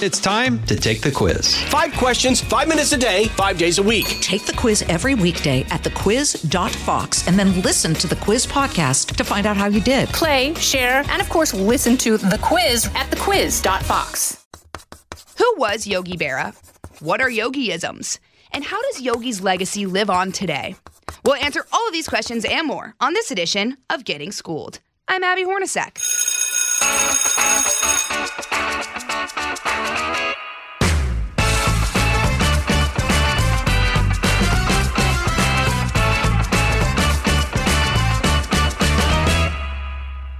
It's time to take the quiz. Five questions, five minutes a day, five days a week. Take the quiz every weekday at thequiz.fox and then listen to the quiz podcast to find out how you did. Play, share, and of course, listen to the quiz at thequiz.fox. Who was Yogi Berra? What are yogiisms? And how does Yogi's legacy live on today? We'll answer all of these questions and more on this edition of Getting Schooled. I'm Abby Hornacek.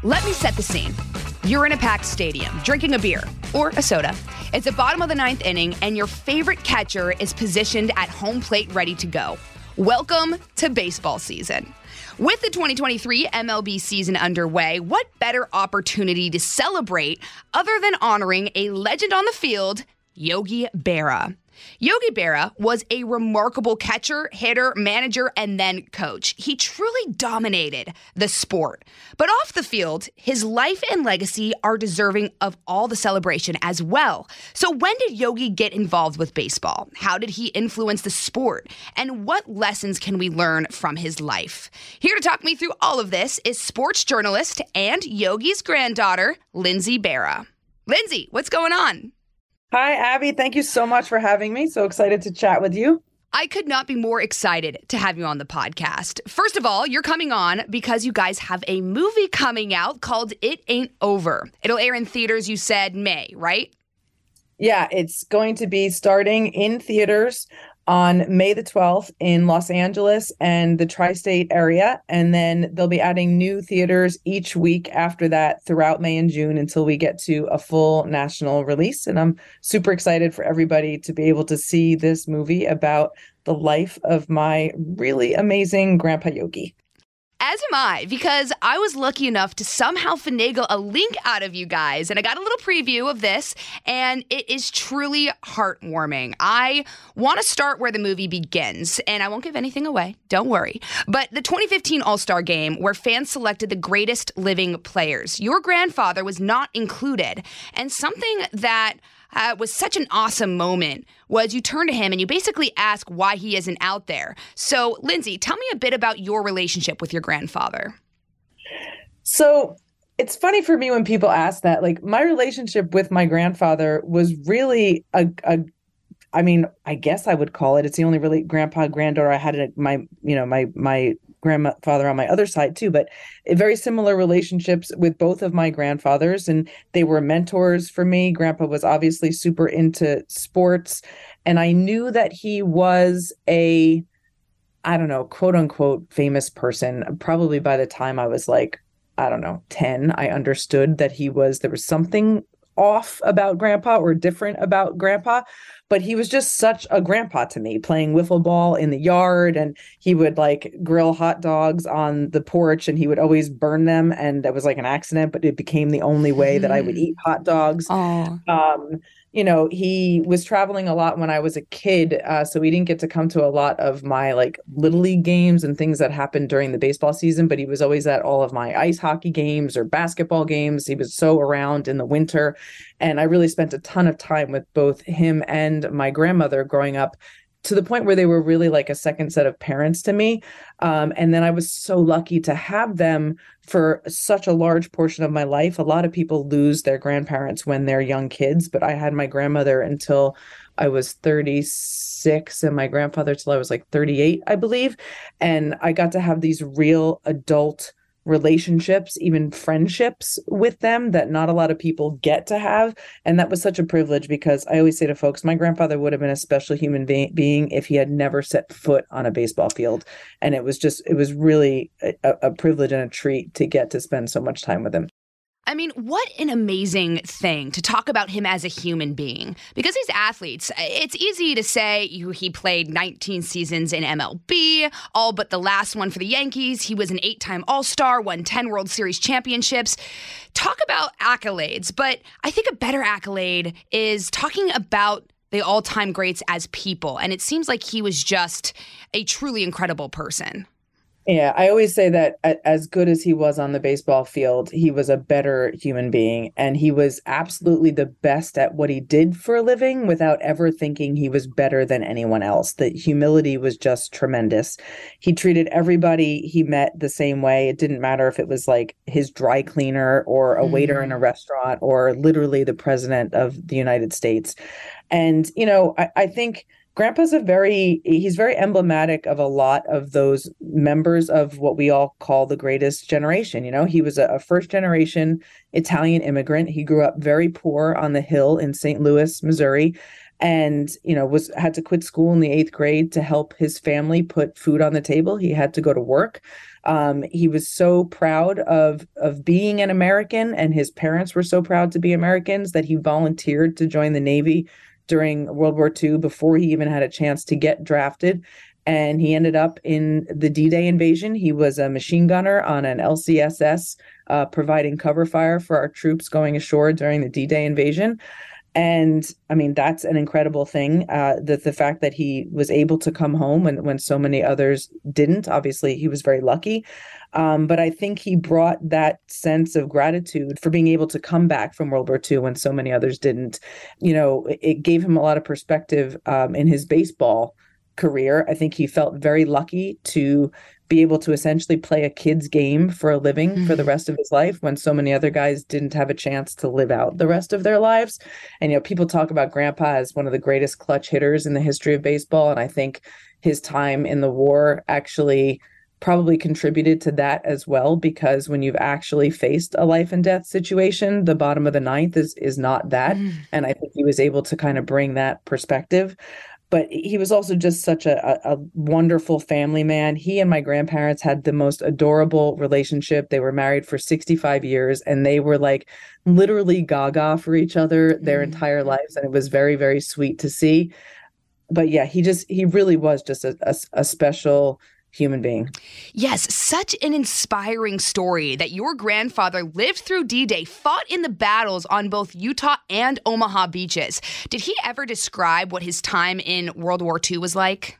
Let me set the scene. You're in a packed stadium, drinking a beer or a soda. It's the bottom of the ninth inning, and your favorite catcher is positioned at home plate ready to go. Welcome to baseball season. With the 2023 MLB season underway, what better opportunity to celebrate other than honoring a legend on the field, Yogi Berra? Yogi Berra was a remarkable catcher, hitter, manager, and then coach. He truly dominated the sport. But off the field, his life and legacy are deserving of all the celebration as well. So, when did Yogi get involved with baseball? How did he influence the sport? And what lessons can we learn from his life? Here to talk me through all of this is sports journalist and Yogi's granddaughter, Lindsay Berra. Lindsay, what's going on? Hi, Abby. Thank you so much for having me. So excited to chat with you. I could not be more excited to have you on the podcast. First of all, you're coming on because you guys have a movie coming out called It Ain't Over. It'll air in theaters, you said May, right? Yeah, it's going to be starting in theaters on May the 12th in Los Angeles and the tri state area. And then they'll be adding new theaters each week after that throughout May and June until we get to a full national release. And I'm super excited for everybody to be able to see this movie about the life of my really amazing Grandpa Yogi. As am I, because I was lucky enough to somehow finagle a link out of you guys, and I got a little preview of this, and it is truly heartwarming. I want to start where the movie begins, and I won't give anything away, don't worry. But the 2015 All Star game, where fans selected the greatest living players, your grandfather was not included, and something that uh, was such an awesome moment was you turn to him and you basically ask why he isn't out there. So, Lindsay, tell me a bit about your relationship with your grandfather. So, it's funny for me when people ask that. Like, my relationship with my grandfather was really a, a I mean, I guess I would call it. It's the only really grandpa granddaughter I had. My, you know, my my grandfather on my other side too, but eh, very similar relationships with both of my grandfathers, and they were mentors for me. Grandpa was obviously super into sports, and I knew that he was a, I don't know, quote unquote famous person. Probably by the time I was like, I don't know, ten, I understood that he was. There was something off about grandpa or different about grandpa but he was just such a grandpa to me playing wiffle ball in the yard and he would like grill hot dogs on the porch and he would always burn them and that was like an accident but it became the only way that i would eat hot dogs. Um, you know he was traveling a lot when i was a kid uh, so we didn't get to come to a lot of my like little league games and things that happened during the baseball season but he was always at all of my ice hockey games or basketball games. He was so around in the winter and i really spent a ton of time with both him and my grandmother growing up to the point where they were really like a second set of parents to me. Um, and then I was so lucky to have them for such a large portion of my life. A lot of people lose their grandparents when they're young kids, but I had my grandmother until I was 36 and my grandfather till I was like 38, I believe. And I got to have these real adult relationships, even friendships with them that not a lot of people get to have. And that was such a privilege because I always say to folks, my grandfather would have been a special human be- being if he had never set foot on a baseball field. And it was just, it was really a, a privilege and a treat to get to spend so much time with him. I mean, what an amazing thing to talk about him as a human being. Because these athletes, it's easy to say he played 19 seasons in MLB, all but the last one for the Yankees. He was an eight time All Star, won 10 World Series championships. Talk about accolades, but I think a better accolade is talking about the all time greats as people. And it seems like he was just a truly incredible person. Yeah, I always say that as good as he was on the baseball field, he was a better human being and he was absolutely the best at what he did for a living without ever thinking he was better than anyone else. The humility was just tremendous. He treated everybody he met the same way. It didn't matter if it was like his dry cleaner or a mm. waiter in a mm. restaurant or literally the president of the United States. And, you know, I, I think grandpa's a very he's very emblematic of a lot of those members of what we all call the greatest generation you know? He was a, a, first generation italian immigrant. He grew up very poor on the hill in st louis missouri and you know was had to quit school in the eighth grade to help his family put food on the table. He had to go to work. Um, he was so proud of of being an american and his parents were so proud to be americans that he volunteered to join the navy during World War II before he even had a chance to get drafted. And he ended up in the D Day invasion. He was a machine gunner on an LCSS, uh, providing cover fire for our troops going ashore during the D Day invasion. And I mean, that's an incredible thing. Uh, that the fact that he was able to come home when, when so many others didn't. Obviously, he was very lucky. Um, but I think he brought that sense of gratitude for being able to come back from World War II when so many others didn't. You know, it gave him a lot of perspective um, in his baseball career. I think he felt very lucky to be able to essentially play a kid's game for a living mm-hmm. for the mm-hmm. rest of his life when so many other guys didn't have a chance to live out the rest of their lives. And, you know, people talk about grandpa as one of the greatest clutch hitters in the history of baseball. And I think his time in the war actually probably contributed to that as well because when you've actually faced a life and death situation the bottom of the ninth is is not that mm. and i think he was able to kind of bring that perspective but he was also just such a, a, wonderful family man. He and my grandparents had the most adorable relationship. They were married for 65 years and they were like literally gaga for each other their mm. entire lives. And it was very, very sweet to see. But yeah, he just, he really was just a, a, a special human being. Yes, such an inspiring story that your grandfather lived through D Day, fought in the battles on both Utah and Omaha beaches. Did he ever describe what his time in World War II was like?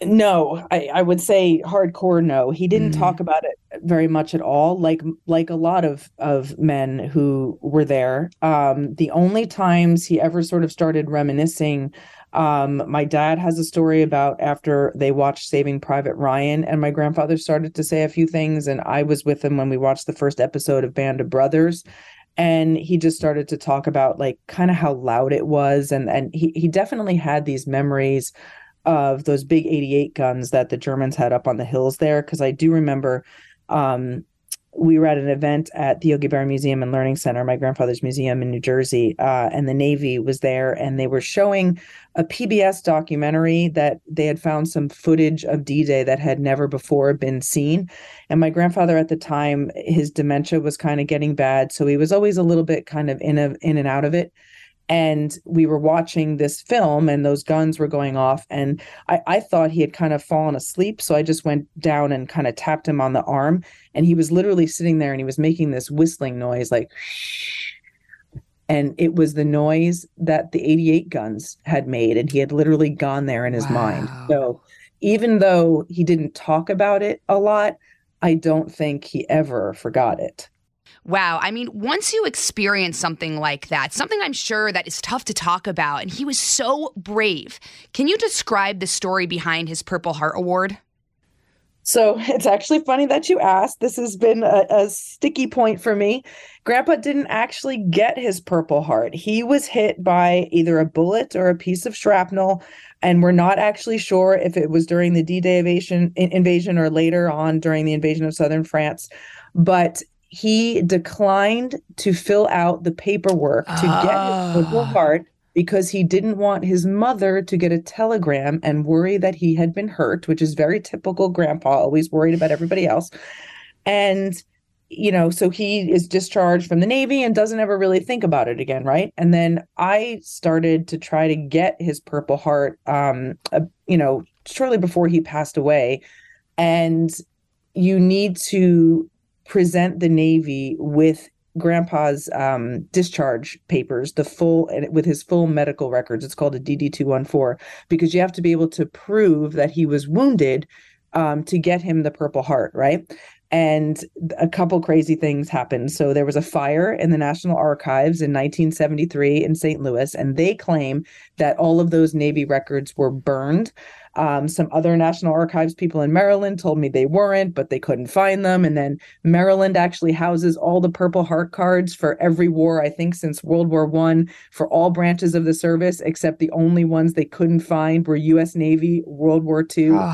No, I, I would say hardcore no. He didn't mm. talk about it very much at all, like like a lot of of men who were there. Um, the only times he ever sort of started reminiscing um, my dad has a story about after they watched Saving Private Ryan, and my grandfather started to say a few things, and I was with him when we watched the first episode of Band of Brothers. And he just started to talk about like kind of how loud it was, and and he he definitely had these memories of those big 88 guns that the Germans had up on the hills there. Because I do remember um, we were at an event at the Yogi Berra Museum and Learning Center, my grandfather's museum in New Jersey, uh, and the Navy was there, and they were showing a PBS documentary that they had found some footage of D-Day that had never before been seen. And my grandfather at the time, his dementia was kind of getting bad, so he was always a little bit kind of in a, in and out of it and we were watching this film and those guns were going off and I, I thought he had kind of fallen asleep so i just went down and kind of tapped him on the arm and he was literally sitting there and he was making this whistling noise like and it was the noise that the 88 guns had made and he had literally gone there in his wow. mind so even though he didn't talk about it a lot i don't think he ever forgot it Wow. I mean, once you experience something like that, something I'm sure that is tough to talk about, and he was so brave. Can you describe the story behind his Purple Heart Award? So it's actually funny that you asked. This has been a, a, sticky point for me. Grandpa didn't actually get his Purple Heart. He was hit by either a bullet or a piece of shrapnel, and we're not actually sure if it was during the D-Day invasion, invasion or later on during the invasion of southern France. But he declined to fill out the paperwork to get his Purple ah. Heart because he didn't want his mother to get a telegram and worry that he had been hurt, which is very typical grandpa, always worried about everybody else. And you know, so he is discharged from the Navy and doesn't ever really think about it again, right? And then I started to try to get his Purple Heart, um, uh, you know, shortly before he passed away. And you need to present the Navy with grandpa's um, discharge papers, the full with his full medical records. It's called a DD two one four because you have to be able to prove that he was wounded um, to get him the Purple Heart, right? And a couple crazy things happened. So there was a fire in the National Archives in 1973 in St. Louis, and they claim that all of those Navy records were burned. Um, some other National Archives people in Maryland told me they weren't, but they couldn't find them. And then Maryland actually houses all the Purple Heart cards for every war, I think, since World War One, for all branches of the service, except the only ones they couldn't find were U.S. Navy World War II oh.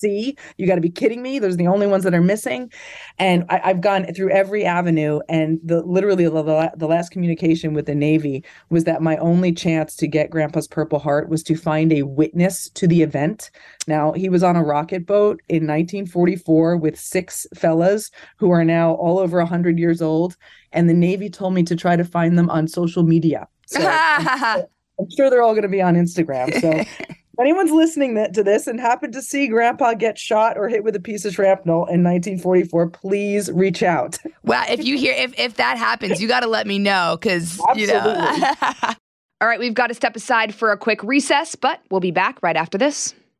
See. You got to be kidding me. Those are the only ones that are missing. And I, have gone through every avenue. And the literally the, the last communication with the Navy was that my only chance to get Grandpa's Purple Heart was to find a witness to the event. Now, he was on a rocket boat in 1944 with six fellas who are now all over 100 years old. And the Navy told me to try to find them on social media. So I'm, I'm sure they're all going to be on Instagram. So anyone's listening to this and happened to see grandpa get shot or hit with a piece of shrapnel in 1944 please reach out. Well if you hear if, if that happens you got to let me know because you know. All right we've got to step aside for a quick recess but we'll be back right after this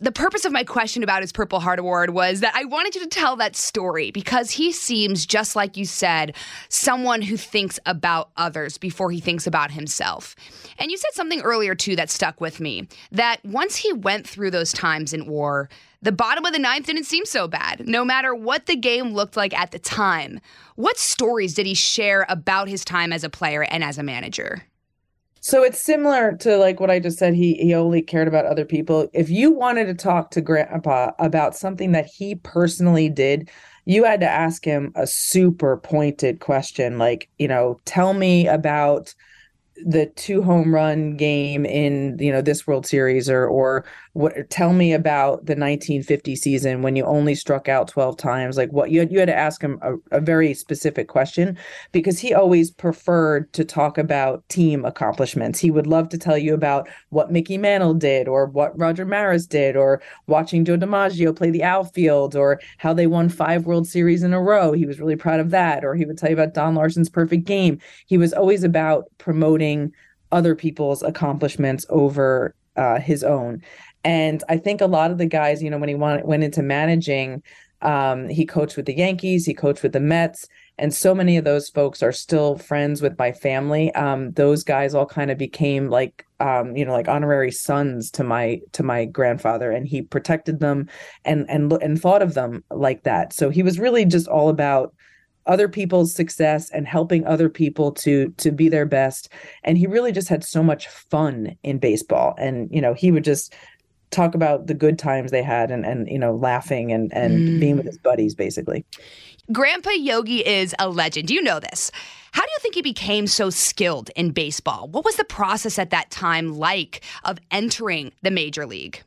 the purpose of my question about his Purple Heart Award was that I wanted you to tell that story because he seems, just like you said, someone who thinks about others before he thinks about himself. And you said something earlier, too, that stuck with me that once he went through those times in war, the bottom of the ninth didn't seem so bad, no matter what the game looked like at the time. What stories did he share about his time as a player and as a manager? So it's similar to like what I just said. He he only cared about other people. If you wanted to talk to Grandpa about something that he personally did, you had to ask him a super pointed question, like you know, tell me about the two home run game in you know this World Series or or what tell me about the 1950 season when you only struck out 12 times. Like what you had you had to ask him a, a very specific question because he always preferred to talk about team accomplishments. He would love to tell you about what Mickey Mantle did or what Roger Maris did or watching Joe DiMaggio play the outfield or how they won five World Series in a row. He was really proud of that. Or he would tell you about Don Larsen's perfect game. He was always about promoting other people's accomplishments over uh, his own and I think a lot of the guys, you know, when he went, went into managing, um, he coached with the Yankees, he coached with the Mets, and so many of those folks are still friends with my family. Um, those guys all kind of became like, um, you know, like honorary sons to my to my grandfather, and he protected them and and and thought of them like that. So he was really just all about other people's success and helping other people to to be their best. And he really just had so much fun in baseball. And you know he would just talk about the good times they had and and you know laughing and and mm. being with his buddies basically. Grandpa yogi is a legend. You know this? How do you think he became so skilled in baseball? What was the process at that time like of entering the major league?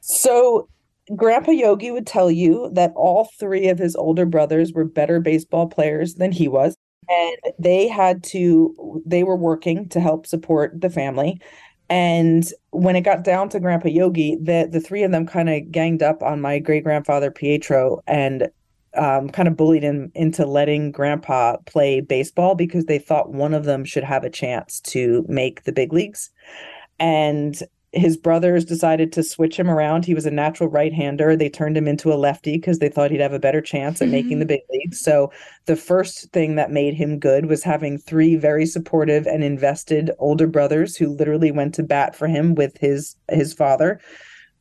So grandpa yogi would tell you that all three of his older brothers were better baseball players than he was and they had to they were working to help support the family and when it got down to Grandpa Yogi, the the three of them kind of ganged up on my great grandfather Pietro and um, kind of bullied him into letting Grandpa play baseball because they thought one of them should have a chance to make the big leagues. And his brothers decided to switch him around. He was a natural right hander. They turned him into a lefty because they thought he'd have a better chance at mm-hmm. making the big leagues. So, the first thing that made him good was having three very supportive and invested older brothers who literally went to bat for him with his his father.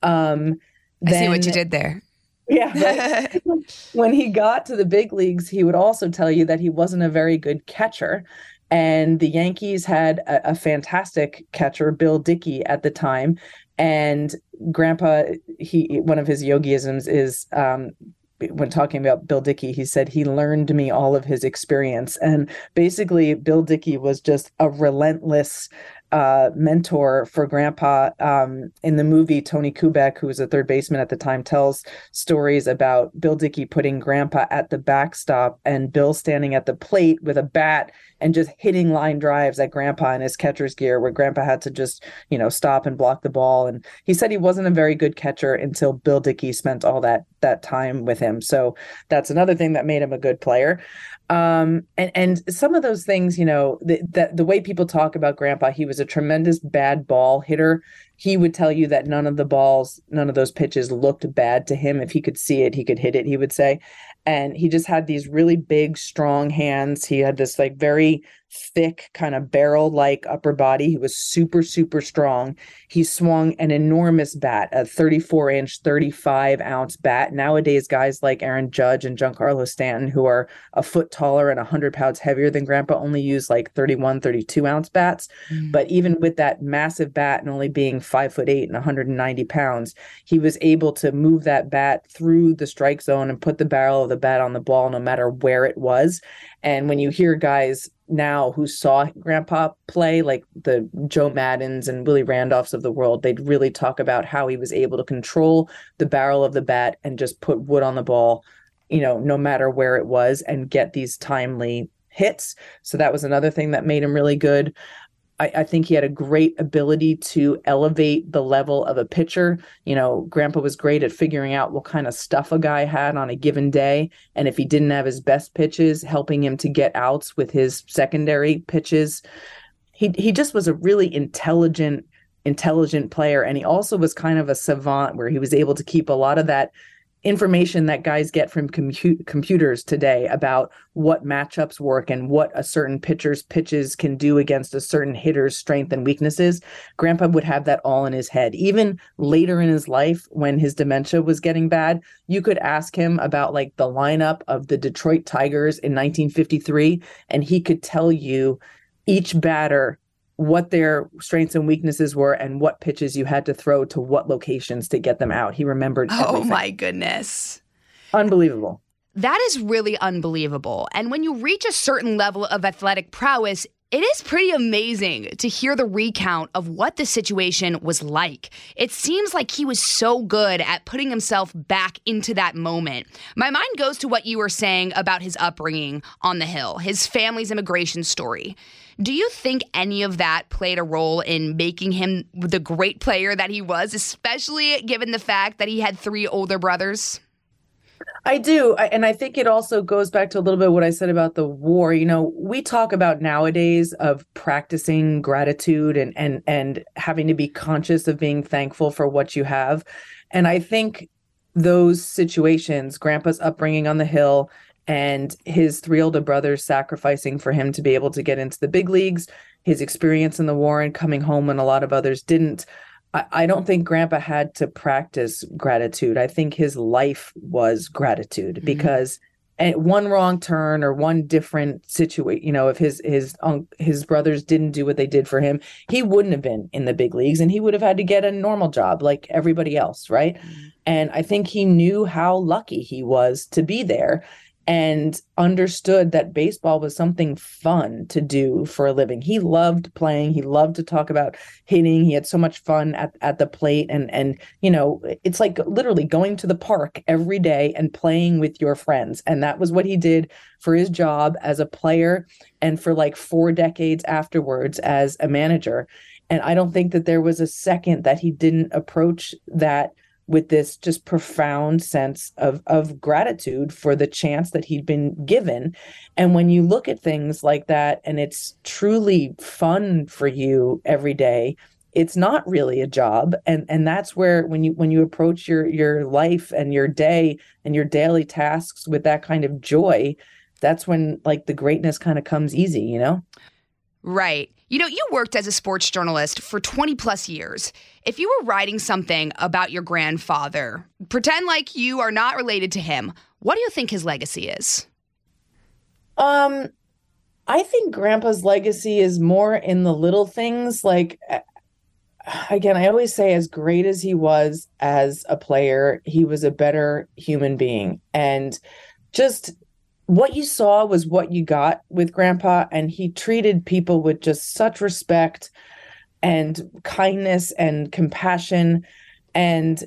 Um, I then, see what you did there. Yeah. when he got to the big leagues, he would also tell you that he wasn't a very good catcher and the Yankees had a, a fantastic catcher, Bill Dickey, at the time. And Grandpa, he one of his yogiisms is um, when talking about Bill Dickey, he said he learned me all of his experience. And basically, Bill Dickey was just a relentless uh, mentor for grandpa um, in the movie tony kubek who was a third baseman at the time tells stories about bill dickey putting grandpa at the backstop and bill standing at the plate with a bat and just hitting line drives at grandpa in his catcher's gear where grandpa had to just you know stop and block the ball. And he said he wasn't a very good catcher until bill dickey spent all that that time with him. So that's another thing that made him a good player um and and some of those things you know the, the the way people talk about grandpa he was a tremendous bad ball hitter. He would tell you that none of the balls none of those pitches looked bad to him. If he could see it he could hit it he would say. And he just had these really big strong hands. He had this like very thick kind of barrel like upper body. He was super super strong. He swung an enormous bat a 34 inch 35 ounce bat. Nowadays guys like aaron judge and giancarlo stanton who are a foot taller and 100 pounds heavier than grandpa only use like 31 32 ounce bats. Mm. but even with that massive bat and only being five foot eight and 190 pounds he was able to move that bat through the strike zone and put the barrel of the bat on the ball no matter where it was. And when you hear guys now who saw grandpa play, like the Joe Maddons and Willie Randolphs of the world, they'd really talk about how he was able to control the barrel of the bat and just put wood on the ball, you know, no matter where it was and get these timely hits. So that was another thing that made him really good. I, I, think he had a great ability to elevate the level of a pitcher. You know, Grandpa was great at figuring out what kind of stuff a guy had on a given day. And if he didn't have his best pitches, helping him to get outs with his secondary pitches. He he just was a really intelligent, intelligent player. And he also was kind of a savant where he was able to keep a lot of that information that guys get from compu- computers today about what matchups work and what a certain pitcher's pitches can do against a certain hitter's strength and weaknesses. Grandpa would have that all in his head. Even later in his life, when his dementia was getting bad, you could ask him about like the lineup of the Detroit Tigers in 1953, and he could tell you each batter what their strengths and weaknesses were and what pitches you had to throw to what locations to get them out. He remembered. Oh everything. my goodness. Unbelievable. That is really unbelievable. And when you reach a certain level of athletic prowess, it is pretty amazing to hear the recount of what the situation was like. It seems like he was so good at putting himself back into that moment. My mind goes to what you were saying about his upbringing on the Hill, his family's immigration story. Do you think any of that played a role in making him the great player that he was, especially given the fact that he had three older brothers? I do. And I think it also goes back to a little bit what I said about the war. You know, we talk about nowadays of practicing gratitude and and and having to be conscious of being thankful for what you have. And I think those situations, grandpa's upbringing on the hill and his three older brothers sacrificing for him to be able to get into the big leagues, his experience in the war and coming home when a lot of others didn't. I, I don't think Grandpa had to practice gratitude. I think his life was gratitude mm-hmm. because and one wrong turn or one different situation, you know, if his his um, his brothers didn't do what they did for him, he wouldn't have been in the big leagues, and he would have had to get a normal job like everybody else, right? Mm-hmm. And I think he knew how lucky he was to be there and understood that baseball was something fun to do for a living. He loved playing. He loved to talk about hitting. He had so much fun at, at the plate. And, and, you know, it's like literally going to the park every day and playing with your friends. And that was what he did for his job as a player and for like four decades afterwards as a manager. And I don't think that there was a second that he didn't approach that with this just profound sense of of gratitude for the chance that he'd been given. And when you look at things like that and it's truly fun for you every day it's not really a job. And and that's where when you when you approach your your life and your day and your daily tasks with that kind of joy that's when like the greatness kind of comes easy you know? Right you know, you worked as a sports journalist for 20 plus years. If you were writing something about your grandfather, pretend like you are not related to him, what do you think his legacy is? Um, I think grandpa's legacy is more in the little things like again, I always say as great as he was as a player, he was a better human being and just what you saw was what you got with grandpa and he treated people with just such respect and kindness and compassion and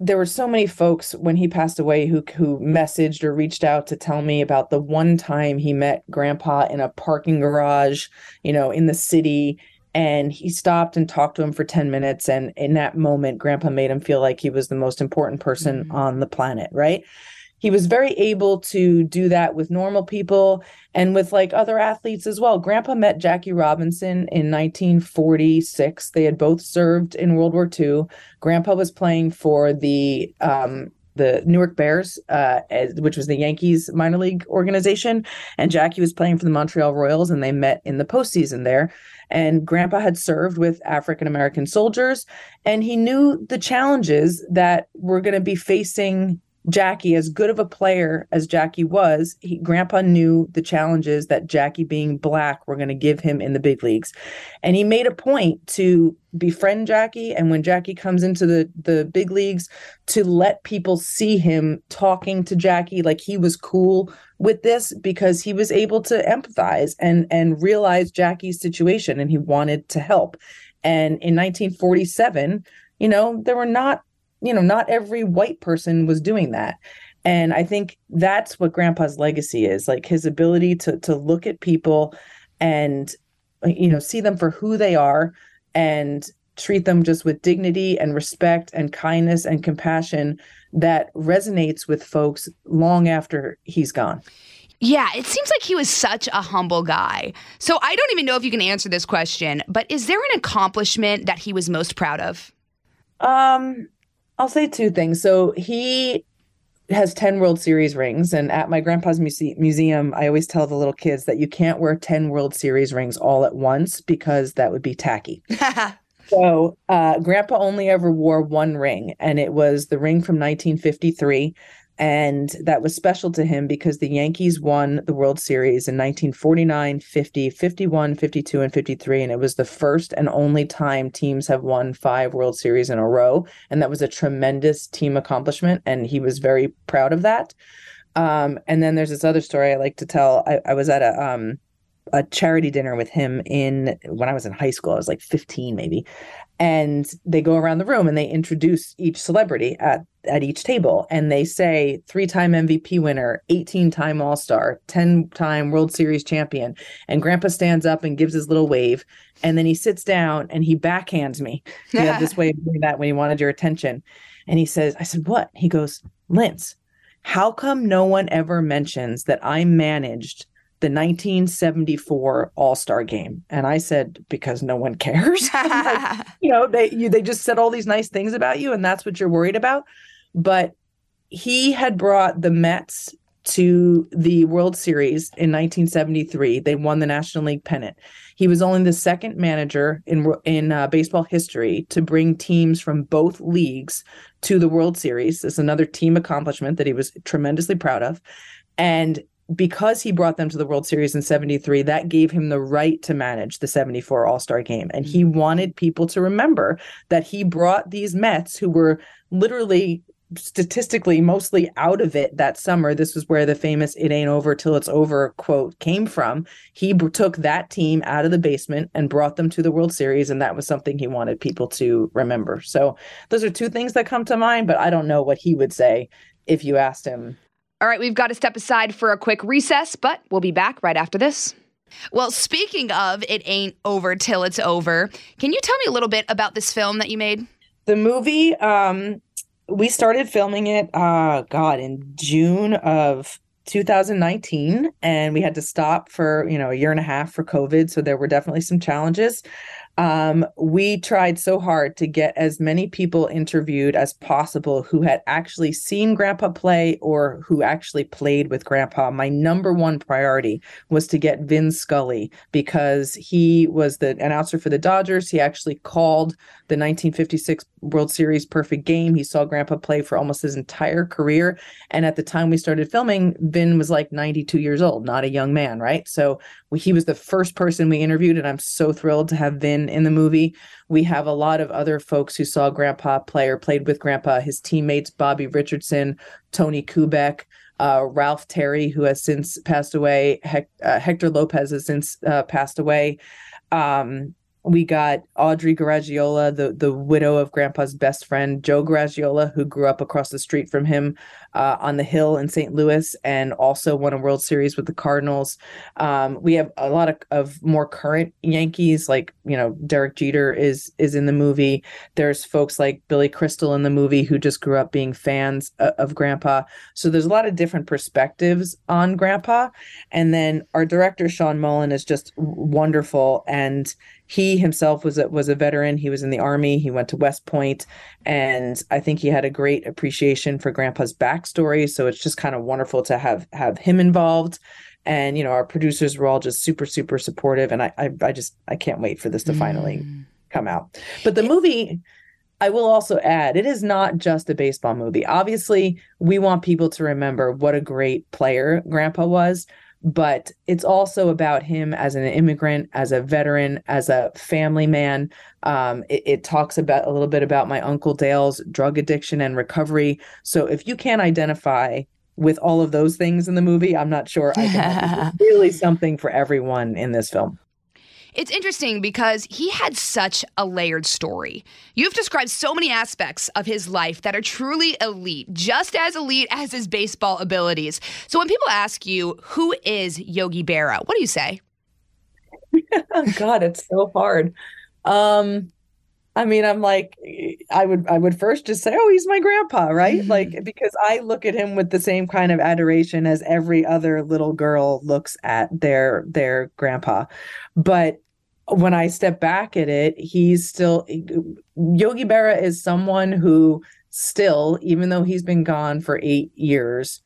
there were so many folks when he passed away who who messaged or reached out to tell me about the one time he met grandpa in a parking garage, you know, in the city and he stopped and talked to him for 10 minutes and in that moment grandpa made him feel like he was the most important person mm-hmm. on the planet, right? He was very able to do that with normal people and with like other athletes as well. Grandpa met Jackie Robinson in 1946. They had both served in World War II. Grandpa was playing for the um, the Newark Bears, uh, as, which was the Yankees minor league organization, and Jackie was playing for the Montreal Royals, and they met in the postseason there. And Grandpa had served with African American soldiers, and he knew the challenges that were going to be facing Jackie, as good of a player as Jackie was, he, Grandpa knew the challenges that Jackie being black were going to give him in the big leagues. And he made a point to befriend Jackie. And when Jackie comes into the, the big leagues, to let people see him talking to Jackie like he was cool with this because he was able to empathize and, and realize Jackie's situation and he wanted to help. And in 1947, you know, there were not you know, not every white person was doing that. And I think that's what grandpa's legacy is, like his ability to to look at people and you know, see them for who they are and treat them just with dignity and respect and kindness and compassion that resonates with folks long after he's gone. Yeah, it seems like he was such a humble guy. So I don't even know if you can answer this question, but is there an accomplishment that he was most proud of? Um, I'll say two things. So he has 10 World Series rings. And at my grandpa's muse- museum, I always tell the little kids that you can't wear 10 World Series rings all at once because that would be tacky. so uh, grandpa only ever wore one ring, and it was the ring from 1953 and that was special to him because the Yankees won the World Series in 1949, 50, 51, 52, and 53. And it was the first and only time teams have won five World Series in a row. And that was a tremendous team accomplishment. And he was very proud of that. Um, and then there's this other story I like to tell. I, I was at a um, a charity dinner with him in when I was in high school. I was like 15 maybe and they go around the room and they introduce each celebrity at at each table and they say three-time MVP winner, 18-time All-Star, 10-time World Series champion and grandpa stands up and gives his little wave and then he sits down and he backhands me. He had this way of doing that when he wanted your attention. And he says, I said, "What?" He goes, "Linz, how come no one ever mentions that I managed the 1974 All-Star game. And I said, because no one cares. like, you know, they you they just said all these nice things about you and that's what you're worried about. But he had brought the Mets to the World Series in 1973. They won the National League pennant. He was only the second manager in in uh, baseball history to bring teams from both leagues to the World Series. It's another team accomplishment that he was tremendously proud of. And because he brought them to the World Series in 73, that gave him the right to manage the 74 All Star game. And he mm-hmm. wanted people to remember that he brought these Mets who were literally statistically mostly out of it that summer. This was where the famous It Ain't Over Till It's Over quote came from. He took that team out of the basement and brought them to the World Series. And that was something he wanted people to remember. So those are two things that come to mind, but I don't know what he would say if you asked him all right, we've got to step aside for a quick recess, but we'll be back right after this. Well, speaking of It Ain't Over Till It's Over, can you tell me a little bit about this film that you made? The movie, um, we started filming it, uh, God, in June of 2019 and we had to stop for you know a year and a half for covid so there were definitely some challenges um, we tried so hard to get as many people interviewed as possible who had actually seen grandpa play or who actually played with grandpa. My number one priority was to get Vin Scully because he was the announcer for the Dodgers. He actually called the 1956 World Series perfect game. He saw grandpa play for almost his entire career. And at the time we started filming, Vin was like 92 years old, not a young man, right? So he was the first person we interviewed, and I'm so thrilled to have Vin in the movie. We have a lot of other folks who saw Grandpa play or played with Grandpa, his teammates, Bobby Richardson, Tony Kubek. Uh, Ralph Terry, who has since passed away, uh, Hector Lopez has since uh, passed away. Um, we got Audrie Garagiola, the the widow of Grandpa's best friend, Joe Garagiola, who grew up across the street from him uh, on the Hill in St. Louis, and also won a World Series with the Cardinals. Um, we have a lot of, of more current Yankees, like you know Derek Jeter is is in the movie. There's folks like Billy Crystal in the movie who just grew up being fans of, of Grandpa. So there's a lot of different perspectives on Grandpa, and then our director Sean Mullin is just wonderful and he himself was a, was a veteran. He was in the army. He went to West Point, and I think he had a great appreciation for Grandpa's backstory. So it's just kind of wonderful to have have him involved. And you know, our producers were all just super super supportive, and I I, I just I can't wait for this to finally mm. come out. But the movie. I will also add, it is not just a baseball movie. Obviously, we want people to remember what a great player Grandpa was, but it's also about him as an immigrant, as a veteran, as a family man. Um, it, it, talks about a little bit about my uncle Dale's drug addiction and recovery. So if you can't identify with all of those things in the movie, I'm not sure. I can really something for everyone in this film. It's interesting because he had such a layered story. You've described so many aspects of his life that are truly elite, just as elite as his baseball abilities. So when people ask you, who is Yogi Berra, what do you say? God, it's so hard. Um, I mean, I'm like, I would, I would first just say, oh, he's my grandpa, right? Mm-hmm. Like, because I look at him with the same kind of adoration as every other little girl looks at their their grandpa. But when I step back at it, he's still Yogi Berra is someone who still, even though he's been gone for eight years,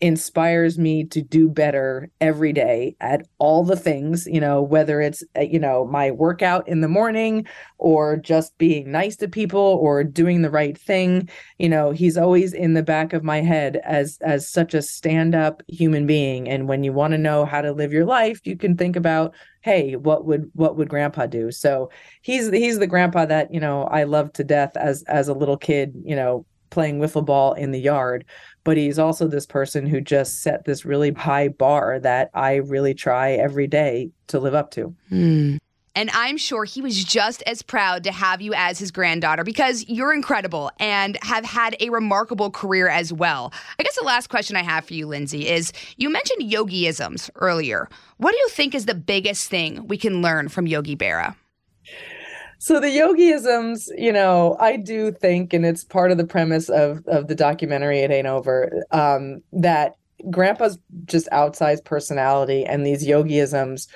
inspires me to do better every day at all the things, you know, whether it's, uh, you know, my workout in the morning or just being nice to people or doing the right thing. You know, he's always in the back of my head as as such a stand-up human being. And when you want to know how to live your life, you can think about, hey, what would what would grandpa do? So he's he's the grandpa that, you know, I loved to death as as a little kid, you know, playing wiffle ball in the yard but he's also this person who just set this really high bar that I really try every day to live up to. Mm. And I'm sure he was just as proud to have you as his granddaughter because you're incredible and have had a remarkable career as well. I guess the last question I have for you, Lindsay, is you mentioned yogiisms earlier. What do you think is the biggest thing we can learn from Yogi Berra? so the yogiisms you know i do think and it's part of the premise of of the documentary it ain't over um that grandpa's just outsized personality and these yogiisms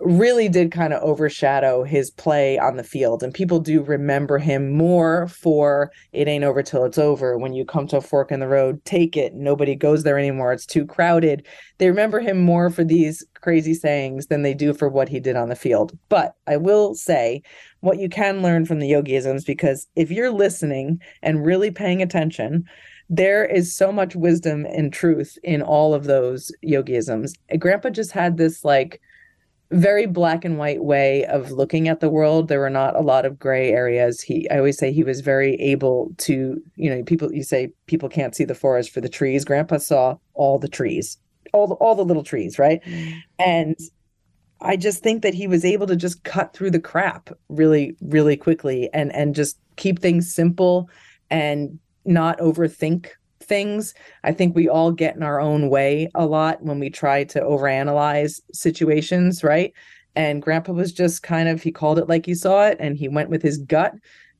really did kind of overshadow his play on the field. And people do remember him more for it ain't over till it's over. When you come to a fork in the road, take it. Nobody goes there anymore. It's too crowded. They remember him more for these crazy sayings than they do for what he did on the field. But I will say what you can learn from the yogiisms because if you're listening and really paying attention, there is so much wisdom and truth in all of those yogiisms. Grandpa just had this like very black and white way of looking at the world. There were not a lot of gray areas. He, I always say, he was very able to, you know, people. You say people can't see the forest for the trees. Grandpa saw all the trees, all the all the little trees, right? Mm. And I just think that he was able to just cut through the crap really, really quickly, and and just keep things simple and not overthink things. I think we all get in our own way a lot when we try to overanalyze situations, right? And grandpa was just kind of, he called it like he saw it and he went with his gut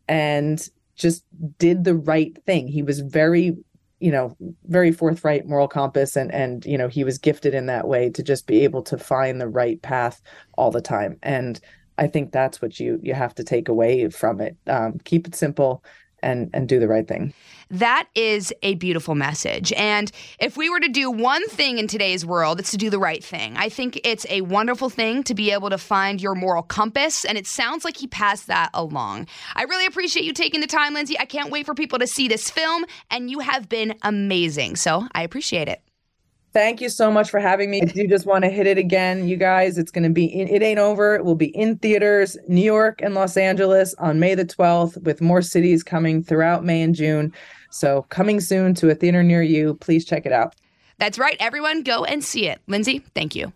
and just did the right thing. He was very, you know, very forthright moral compass and and you know, he was gifted in that way to just be able to find the right path all the time. And I think that's what you you have to take away from it. Um, keep it simple and and do the right thing. That is a beautiful message. And if we were to do one thing in today's world, it's to do the right thing. I think it's a wonderful thing to be able to find your moral compass and it sounds like he passed that along. I really appreciate you taking the time, Lindsay. I can't wait for people to see this film and you have been amazing. So, I appreciate it. Thank you so much for having me. I do just want to hit it again, you guys. It's going to be in, It Ain't Over. It will be in theaters, New York and Los Angeles on May the 12th, with more cities coming throughout May and June. So, coming soon to a theater near you. Please check it out. That's right. Everyone, go and see it. Lindsay, thank you.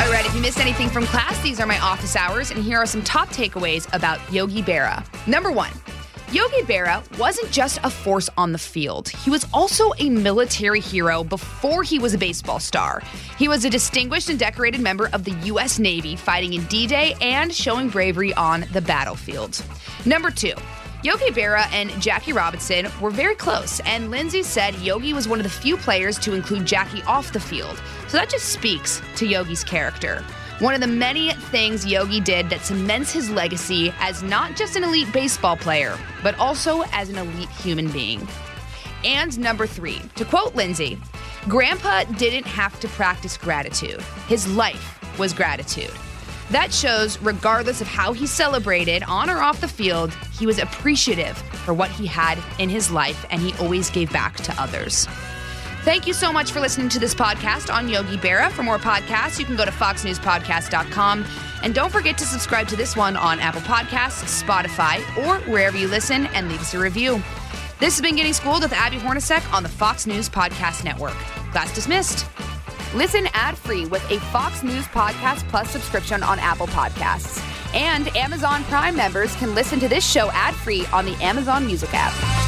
All right, if you missed anything from class, these are my office hours, and here are some top takeaways about Yogi Berra. Number one, Yogi Berra wasn't just a force on the field. He was also a military hero before he was a baseball star. He was a distinguished and decorated member of the U.S. Navy, fighting in D Day and showing bravery on the battlefield. Number two, Yogi Berra and Jackie Robinson were very close, and Lindsay said Yogi was one of the few players to include Jackie off the field. So that just speaks to Yogi's character. One of the many things Yogi did that cements his legacy as not just an elite baseball player, but also as an elite human being. And number three, to quote Lindsay, Grandpa didn't have to practice gratitude. His life was gratitude. That shows, regardless of how he celebrated on or off the field, he was appreciative for what he had in his life and he always gave back to others. Thank you so much for listening to this podcast on Yogi Berra. For more podcasts, you can go to foxnewspodcast.com. And don't forget to subscribe to this one on Apple Podcasts, Spotify, or wherever you listen and leave us a review. This has been Getting Schooled with Abby Hornacek on the Fox News Podcast Network. Class dismissed. Listen ad-free with a Fox News Podcast Plus subscription on Apple Podcasts. And Amazon Prime members can listen to this show ad-free on the Amazon Music app.